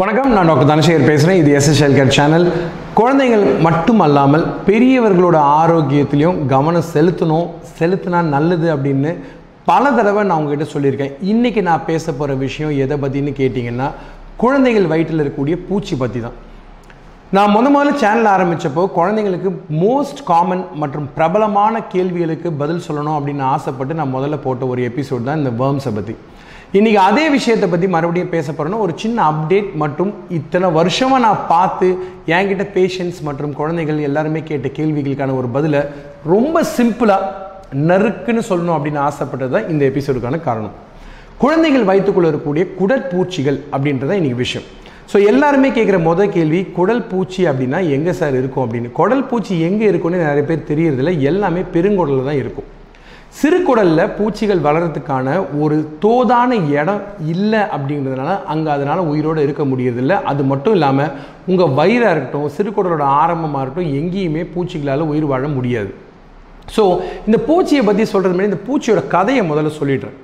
வணக்கம் நான் டாக்டர் தனசேகர் பேசுகிறேன் இது எஸ்எஸ்எல் கேர் சேனல் குழந்தைகள் மட்டும் அல்லாமல் பெரியவர்களோட ஆரோக்கியத்திலையும் கவனம் செலுத்தணும் செலுத்தினா நல்லது அப்படின்னு பல தடவை நான் உங்ககிட்ட சொல்லியிருக்கேன். இன்றைக்கி நான் பேச போகிற விஷயம் எதை பற்றின்னு கேட்டிங்கன்னா குழந்தைகள் வயிற்றில் இருக்கக்கூடிய பூச்சி பற்றி தான். நான் முத முதல்ல சேனல் ஆரம்பித்தப்போ குழந்தைங்களுக்கு மோஸ்ட் காமன் மற்றும் பிரபலமான கேள்விகளுக்கு பதில் சொல்லணும் அப்படின்னு ஆசைப்பட்டு நான் முதல்ல போட்ட ஒரு எபிசோட் தான் இந்த வேர்ம்ஸை பற்றி இன்றைக்கி அதே விஷயத்தை பற்றி மறுபடியும் பேச போகிறேன்னா ஒரு சின்ன அப்டேட் மற்றும் இத்தனை வருஷமாக நான் பார்த்து என்கிட்ட பேஷண்ட்ஸ் மற்றும் குழந்தைகள் எல்லாருமே கேட்ட கேள்விகளுக்கான ஒரு பதிலை ரொம்ப சிம்பிளாக நறுக்குன்னு சொல்லணும் அப்படின்னு ஆசைப்பட்டது தான் இந்த எபிசோடுக்கான காரணம். குழந்தைகள் வயிற்றுக்குள்ள இருக்கக்கூடிய குடற்பூச்சிகள் அப்படின்றத இன்னைக்கு விஷயம். ஸோ எல்லாருமே கேட்குற மொதல் கேள்வி குடல் பூச்சி அப்படின்னா எங்கே சார் இருக்கும் அப்படின்னு. குடல் பூச்சி எங்கே இருக்கும்னு நிறைய பேர் தெரியறதில்ல எல்லாமே பெருங்குடலில் தான் இருக்கும். சிறு குடலில் பூச்சிகள் வளர்கிறதுக்கான ஒரு தோதான இடம் இல்லை அப்படிங்கிறதுனால அங்கே அதனால் உயிரோடு இருக்க முடியறதில்ல. அது மட்டும் இல்லாமல் உங்கள் வயிறாக இருக்கட்டும் சிறு குடலோட ஆரம்பமாக இருக்கட்டும் எங்கேயுமே பூச்சிகளால் உயிர் வாழ முடியாது. ஸோ இந்த பூச்சியை பற்றி சொல்கிறது மாதிரி இந்த பூச்சியோட கதையை முதல்ல சொல்லிடுறேன்.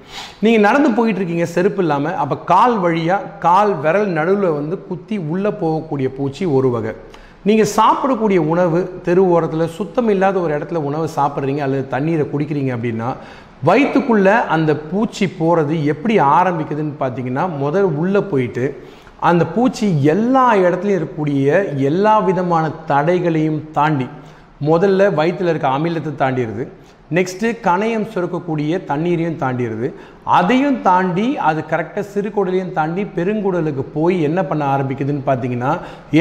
நீங்கள் நடந்து போயிட்டு இருக்கீங்க செருப்பு இல்லாமல் அப்போ கால் வழியாக கால் விரல் நடுவில் வந்து குத்தி உள்ளே போகக்கூடிய பூச்சி ஒரு வகை. நீங்கள் சாப்பிடக்கூடிய உணவு தெரு ஓரத்தில் சுத்தம் இல்லாத ஒரு இடத்துல உணவு சாப்பிட்றீங்க அல்லது தண்ணீரை குடிக்கிறீங்க அப்படின்னா வயிற்றுக்குள்ளே அந்த பூச்சி போகிறது எப்படி ஆரம்பிக்குதுன்னு பார்த்தீங்கன்னா முதல் உள்ளே போயிட்டு அந்த பூச்சி எல்லா இடத்துலையும் இருக்கக்கூடிய எல்லா விதமான தடைகளையும் தாண்டி முதல்ல வயிற்றில் இருக்க அமிலத்தை தாண்டிடுது நெக்ஸ்ட்டு கணையம் சுரக்கக்கூடிய தண்ணீரையும் தாண்டிடுது அதையும் தாண்டி அது கரெக்டாக சிறுகுடலையும் தாண்டி பெருங்குடலுக்கு போய் என்ன பண்ண ஆரம்பிக்குதுன்னு பார்த்தீங்கன்னா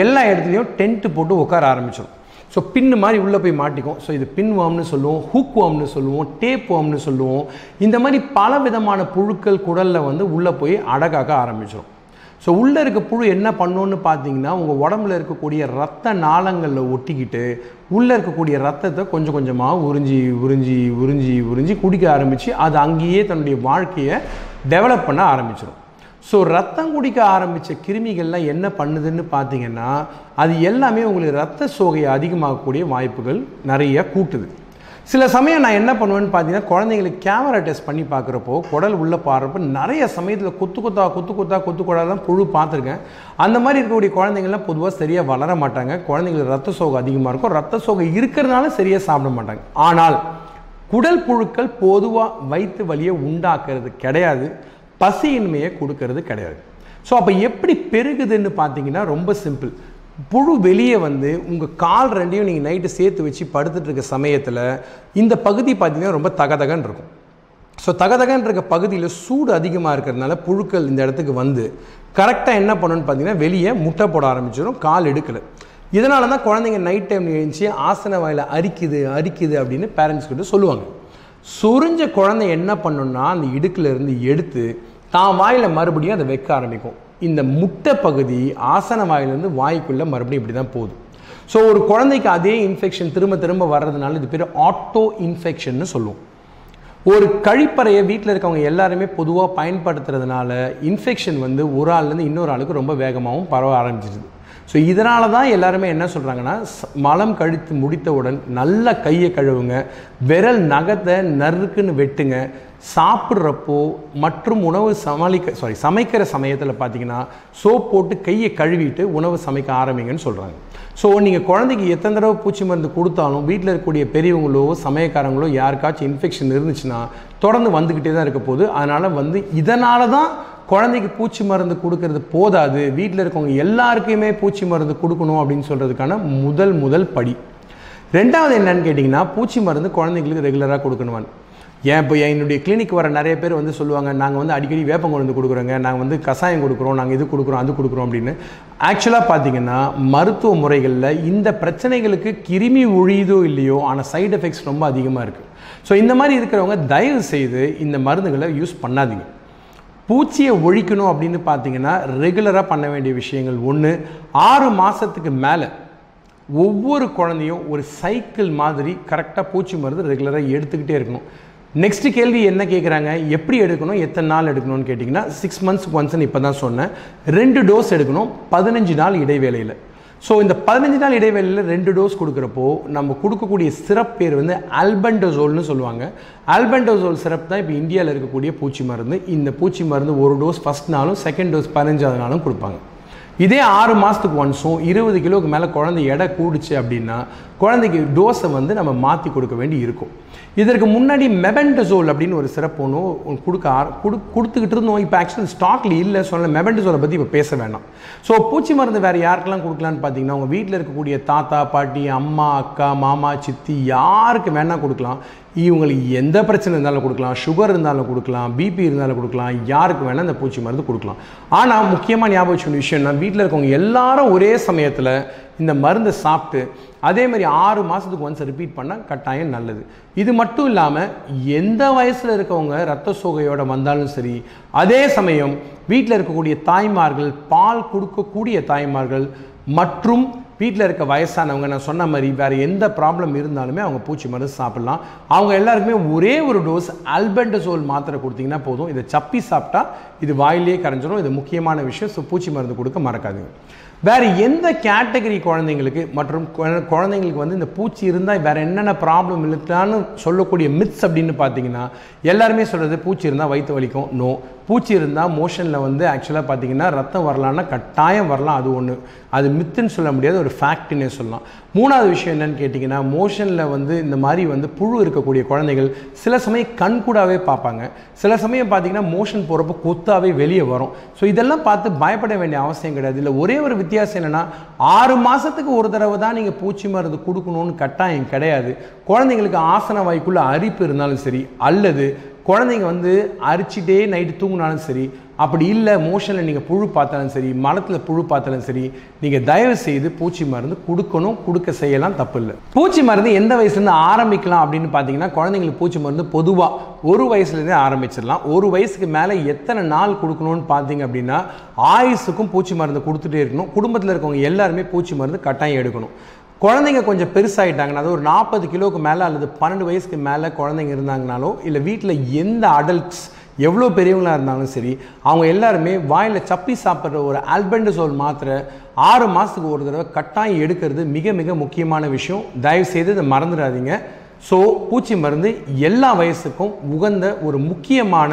எல்லா இடத்துலையும் டென்ட்டு போட்டு உட்கார ஆரம்பிச்சிடும் ஸோ பின்னு மாதிரி உள்ளே போய் மாட்டிக்கும். ஸோ இது பின் வாம்னு சொல்லுவோம் ஹூக் வாம்னு சொல்லுவோம் டேப் வாம்னு சொல்லுவோம். இந்த மாதிரி பல விதமான புழுக்கள் குடலில் வந்து உள்ளே போய் அடகாக்க ஆரம்பிச்சிடும் ஸோ உள்ளே இருக்க புழு என்ன பண்ணுன்னு பார்த்தீங்கன்னா உங்கள் உடம்புல இருக்கக்கூடிய ரத்த நாளங்களில் ஒட்டிக்கிட்டு உள்ளே இருக்கக்கூடிய ரத்தத்தை கொஞ்சம் கொஞ்சமாக உறிஞ்சி உறிஞ்சி உறிஞ்சி உறிஞ்சி குடிக்க ஆரம்பித்து அது அங்கேயே தன்னுடைய வாழ்க்கையை டெவலப் பண்ண ஆரம்பிச்சிடும் ஸோ ரத்தம் குடிக்க ஆரம்பித்த கிருமிகள்லாம் என்ன பண்ணுதுன்னு பார்த்தீங்கன்னா அது எல்லாமே உங்களுக்கு ரத்த சோகையை அதிகமாகக்கூடிய வாய்ப்புகள் நிறைய கூட்டுது. சில சமயம் நான் என்ன பண்ணுவேன்னு பார்த்தீங்கன்னா குழந்தைங்களுக்கு கேமரா டெஸ்ட் பண்ணி பார்க்குறப்போ குடல் உள்ளே பாடுறப்போ நிறைய சமயத்தில் கொத்து கொத்தா கொத்து கொத்தா கொத்து கொடா தான் புழு பார்த்துருக்கேன். அந்த மாதிரி இருக்கக்கூடிய குழந்தைங்கள்லாம் பொதுவாக சரியாக வளர மாட்டாங்க. குழந்தைங்களுக்கு ரத்த சோகை அதிகமாக இருக்கும். ரத்த சோகை இருக்கிறதுனால சரியாக சாப்பிட மாட்டாங்க. ஆனால் குடல் புழுக்கள் பொதுவாக வயிற்று வலியை உண்டாக்குறது கிடையாது. பசியின்மையை கொடுக்கறது கிடையாது. ஸோ அப்போ எப்படி பெருகுதுன்னு பார்த்தீங்கன்னா ரொம்ப சிம்பிள் புழு வெளியே வந்து உங்கள் கால் ரெண்டையும் நீங்கள் நைட்டு சேர்த்து வச்சு படுத்துட்டு இருக்க சமயத்தில் இந்த பகுதி பார்த்தீங்கன்னா ரொம்ப தகதகன் இருக்கும். ஸோ தகதகன் இருக்க பகுதியில் சூடு அதிகமாக இருக்கிறதுனால புழுக்கள் இந்த இடத்துக்கு வந்து கரெக்டாக என்ன பண்ணணும்னு பார்த்தீங்கன்னா வெளியே முட்டை போட ஆரம்பிச்சிடும் கால் எடுக்கலை. இதனால தான் குழந்தைங்க நைட் டைம் எழுந்துச்சு ஆசன வாயில் அரிக்குது அரிக்குது அப்படின்னு பேரண்ட்ஸ் கிட்ட சொல்லுவாங்க. சொரிஞ்ச குழந்தை என்ன பண்ணுன்னா அந்த இடுக்கில் இருந்து எடுத்து தான் வாயில் மறுபடியும் அதை வைக்க ஆரம்பிக்கும். இந்த முட்டை பகுதி ஆசன வாயிலிருந்து வாய்க்குள்ளே மறுபடியும் இப்படி தான் போகுது. ஸோ ஒரு குழந்தைக்கு அதே இன்ஃபெக்ஷன் திரும்ப திரும்ப வர்றதுனால இது பேர் ஆட்டோ இன்ஃபெக்ஷன்னு சொல்லுவோம். ஒரு கழிப்பறையை வீட்டில் இருக்கவங்க எல்லாருமே பொதுவாக பயன்படுத்துறதுனால இன்ஃபெக்ஷன் வந்து ஒரு ஆள்லேருந்து இன்னொரு ஆளுக்கு ரொம்ப வேகமாகவும் பரவ ஆரம்பிச்சிருது. ஸோ இதனால தான் எல்லாருமே என்ன சொல்கிறாங்கன்னா மலம் கழித்து முடித்தவுடன் நல்ல கையை கழுவுங்க விரல் நகத்தை நறுக்குன்னு வெட்டுங்க சாப்பிட்றப்போ மற்றும் உணவு சமாளிக்க சாரி சமைக்கிற சமயத்தில் பார்த்தீங்கன்னா சோப் போட்டு கையை கழுவிட்டு உணவு சமைக்க ஆரம்பிங்கன்னு சொல்கிறாங்க ஸோ நீங்கள் குழந்தைக்கு எத்தனை தடவை பூச்சி மருந்து கொடுத்தாலும் வீட்டில் இருக்கக்கூடிய பெரியவங்களோ சமயக்காரங்களோ யாருக்காச்சும் இன்ஃபெக்ஷன் இருந்துச்சுன்னா தொடர்ந்து வந்துக்கிட்டே தான் இருக்க போகுது. அதனால் வந்து இதனால தான் குழந்தைக்கு பூச்சி மருந்து கொடுக்கறது போதாது வீட்டில் இருக்கவங்க எல்லாருக்குமே பூச்சி மருந்து கொடுக்கணும் அப்படின்னு சொல்கிறதுக்கான முதல் முதல் படி. ரெண்டாவது என்னன்னு கேட்டிங்கன்னா பூச்சி மருந்து குழந்தைங்களுக்கு ரெகுலராக கொடுக்கணுமான்னு ஏன் இப்போ என்னுடைய கிளினிக் வர நிறைய பேர் வந்து சொல்லுவாங்க நாங்கள் வந்து அடிக்கடி வேப்பங்குழந்து கொடுக்குறோங்க நாங்கள் வந்து கஷாயம் கொடுக்குறோம் நாங்கள் இது கொடுக்குறோம் அது கொடுக்குறோம் அப்படின்னு. ஆக்சுவலாக பார்த்தீங்கன்னா மருத்துவ முறைகளில் இந்த பிரச்சனைகளுக்கு கிருமி ஒழியுதோ இல்லையோ ஆனால் சைடு எஃபெக்ட்ஸ் ரொம்ப அதிகமாக இருக்குது ஸோ இந்த மாதிரி இருக்கிறவங்க தயவு செய்து இந்த மருந்துகளை யூஸ் பண்ணாதீங்க. பூச்சியை ஒழிக்கணும் அப்படின்னு பார்த்தீங்கன்னா ரெகுலராக பண்ண வேண்டிய விஷயங்கள் ஒன்று ஆறு மாதத்துக்கு மேலே ஒவ்வொரு குழந்தையும் ஒரு சைக்கிள் மாதிரி கரெக்டாக பூச்சி மருந்து ரெகுலராக எடுத்துக்கிட்டே இருக்கணும். நெக்ஸ்ட் கேள்வி என்ன கேட்குறாங்க எப்படி எடுக்கணும்? எத்தனை நாள் எடுக்கணும்னு கேட்டிங்கன்னா சிக்ஸ் மந்த்ஸ்க்கு ஒன்ஸ்ன்னு இப்போ தான் சொன்னேன். ரெண்டு டோஸ் எடுக்கணும் பதினஞ்சு நாள் இடைவேளையில். ஸோ இந்த பதினஞ்சு நாள் இடைவெளியில் ரெண்டு டோஸ் கொடுக்குறப்போ நம்ம கொடுக்கக்கூடிய சிறப்பேர் வந்து ஆல்பெண்டோசோல்னு சொல்லுவாங்க. ஆல்பெண்டோசோல் சிறப்பு தான் இப்போ இந்தியாவில் இருக்கக்கூடிய பூச்சி மருந்து. இந்த பூச்சி மருந்து ஒரு டோஸ் ஃபஸ்ட் நாளும் செகண்ட் டோஸ் பதினஞ்சாவது நாளும் கொடுப்பாங்க. இதே ஆறு மாதத்துக்கு ஒன்ஸும் இருபது கிலோவுக்கு மேலே குழந்தை எடை கூடுச்சு அப்படின்னா குழந்தைக்கு டோஸை வந்து நம்ம மாற்றி கொடுக்க வேண்டி இருக்கும். இதற்கு முன்னாடி மெபெண்டசோல் அப்படின்னு ஒரு சிறப்பு ஒன்று கொடுக்க கொடு கொடுத்துக்கிட்டு இருந்தோம். இப்போ ஆக்சுவலி ஸ்டாக்ல இல்லை சொன்ன மெபெண்டசோலை பற்றி இப்போ பேச வேண்டாம் ஸோ பூச்சி மருந்து வேறு யாருக்கெல்லாம் கொடுக்கலான்னு பார்த்தீங்கன்னா உங்கள் வீட்டில் இருக்கக்கூடிய தாத்தா பாட்டி அம்மா அக்கா மாமா சித்தி யாருக்கு வேணால் கொடுக்கலாம். இவங்களுக்கு எந்த பிரச்சனை இருந்தாலும் கொடுக்கலாம். சுகர் இருந்தாலும் கொடுக்கலாம். பிபி இருந்தாலும் கொடுக்கலாம். யாருக்கு வேணால் இந்த பூச்சி மருந்து கொடுக்கலாம். ஆனால் முக்கியமாக ஞாபகம் விஷயம் விஷயம்னா வீட்டில் இருக்கவங்க எல்லாரும் ஒரே சமயத்தில் இந்த மருந்தை சாப்பிட்டு அதே மாதிரி ஆறு மாதத்துக்கு ஒன்ஸ் ரிப்பீட் பண்ணால் கட்டாயம் நல்லது. இது மட்டும் இல்லாமல் எந்த வயசில் இருக்கவங்க ரத்த சோகையோட வந்தாலும் சரி அதே சமயம் வீட்டில் இருக்கக்கூடிய தாய்மார்கள் பால் கொடுக்கக்கூடிய தாய்மார்கள் மற்றும் வீட்டில் இருக்க வயசானவங்க நான் சொன்ன மாதிரி வேறு எந்த ப்ராப்ளம் இருந்தாலுமே அவங்க பூச்சி மருந்து சாப்பிட்லாம். அவங்க எல்லாருக்குமே ஒரே ஒரு டோஸ் அல்பெண்டசோல் மாத்திரை கொடுத்தீங்கன்னா போதும். இதை சப்பி சாப்பிட்டா இது வாயிலேயே கரைஞ்சிரும். இது முக்கியமான விஷயம். ஸோ பூச்சி மருந்து கொடுக்க மறக்காதுங்க. வேறு எந்த கேட்டகரி குழந்தைங்களுக்கு மற்றும் குழந்தைங்களுக்கு வந்து இந்த பூச்சி இருந்தால் வேறு என்னென்ன ப்ராப்ளம் இருக்கான்னு சொல்லக்கூடிய மித்ஸ் அப்படின்னு பார்த்தீங்கன்னா எல்லாருமே சொல்கிறது பூச்சி இருந்தால் வயிற்று வலிக்கும் நோ பூச்சி இருந்தால் மோஷனில் வந்து ஆக்சுவலாக பார்த்தீங்கன்னா ரத்தம் வரலான்னா கட்டாயம் வரலாம் அது ஒன்று அது மித்துன்னு சொல்ல முடியாது ஒரு ஃபேக்ட்னே சொல்லலாம். மூணாவது விஷயம் என்னன்னு கேட்டிங்கன்னா மோஷனில் வந்து இந்த மாதிரி வந்து புழு இருக்கக்கூடிய குழந்தைகள் சில சமயம் கண்கூடாவே பார்ப்பாங்க. சில சமயம் பார்த்தீங்கன்னா மோஷன் போகிறப்ப கொத்தாவே வெளியே வரும். ஸோ இதெல்லாம் பார்த்து பயப்பட வேண்டிய அவசியம் கிடையாது. இல்லை ஒரே ஒரு வித்தியாசம் என்னென்னா ஆறு மாதத்துக்கு ஒரு தடவை தான் நீங்கள் பூச்சி மருந்து கொடுக்கணும்னு கட்டாயம் கிடையாது. குழந்தைங்களுக்கு ஆசன வாய்க்குள்ள அரிப்பு இருந்தாலும் சரி அல்லது குழந்தைங்க வந்து அரிச்சிட்டே நைட்டு தூங்கினாலும் சரி அப்படி இல்லை மோஷனில் நீங்கள் புழு பார்த்தாலும் சரி மலத்தில் புழு பார்த்தாலும் சரி நீங்கள் தயவு செய்து பூச்சி மருந்து கொடுக்கணும் கொடுக்க செய்யலாம் தப்பு இல்லை. பூச்சி மருந்து எந்த வயசுலேருந்து ஆரம்பிக்கலாம் அப்படின்னு பார்த்தீங்கன்னா குழந்தைங்களுக்கு பூச்சி மருந்து பொதுவாக ஒரு வயசுலேருந்தே ஆரம்பிச்சிடலாம். ஒரு வயசுக்கு மேலே எத்தனை நாள் கொடுக்கணும்னு பார்த்தீங்க அப்படின்னா ஆயுசுக்கும் பூச்சி மருந்து கொடுத்துட்டே இருக்கணும். குடும்பத்தில் இருக்கவங்க எல்லாருமே பூச்சி மருந்து கட்டாயம் எடுக்கணும். குழந்தைங்க கொஞ்சம் பெருசாயிட்டாங்கன்னா அது ஒரு நாற்பது கிலோவுக்கு மேலே அல்லது பன்னெண்டு வயசுக்கு மேலே குழந்தைங்க இருந்தாங்கனாலோ இல்லை வீட்டில் எந்த அடல்ட்ஸ் எவ்வளோ பெரியவங்களாக இருந்தாலும் சரி அவங்க எல்லாருமே வாயில் சப்பி சாப்பிட்ற ஒரு ஆல்பெண்டசோல் மாத்திரை ஆறு மாதத்துக்கு ஒரு தடவை கட்டாயம் எடுக்கிறது மிக மிக முக்கியமான விஷயம். தயவு செய்து இதை மறந்துடாதீங்க. ஸோ பூச்சி மருந்து எல்லா வயசுக்கும் உகந்த ஒரு முக்கியமான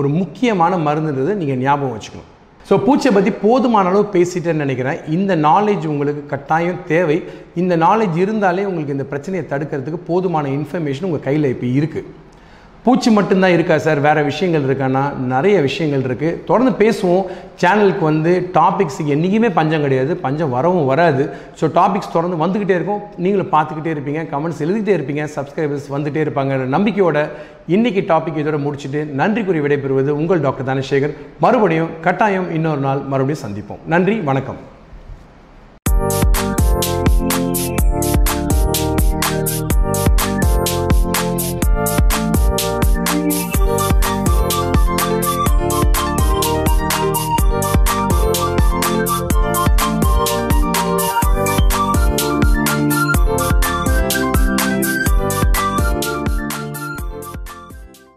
ஒரு முக்கியமான மருந்துன்றது நீங்கள் ஞாபகம் வச்சுக்கணும். ஸோ பூச்சியை பற்றி போதுமான அளவு பேசிட்டேன்னு நினைக்கிறேன். இந்த நாலேஜ் உங்களுக்கு கட்டாயம் தேவை. இந்த நாலேஜ் இருந்தாலே உங்களுக்கு இந்த பிரச்சனையை தடுக்கிறதுக்கு போதுமான இன்ஃபர்மேஷன் உங்கள் கையில் இப்போ இருக்குது பூச்சி மட்டும்தான் இருக்கா சார்? வேறு விஷயங்கள் இருக்கான்னா நிறைய விஷயங்கள் இருக்குது தொடர்ந்து பேசுவோம். சேனலுக்கு வந்து டாபிக்ஸுக்கு என்றைக்குமே பஞ்சம் கிடையாது. பஞ்சம் வரவும் வராது. ஸோ டாபிக்ஸ் தொடர்ந்து வந்துக்கிட்டே இருக்கும். நீங்களும் பார்த்துக்கிட்டே இருப்பீங்க. கமெண்ட்ஸ் எழுதிட்டே இருப்பீங்க. சப்ஸ்கிரைபர்ஸ் வந்துகிட்டே இருப்பாங்க. நம்பிக்கையோட இன்றைக்கி டாபிக் இதோட முடிச்சுட்டு நன்றி கூறி விடைபெறுவது உங்கள் டாக்டர் தனசேகர். மறுபடியும் கட்டாயம் இன்னொரு நாள் மறுபடியும் சந்திப்போம். நன்றி. வணக்கம்.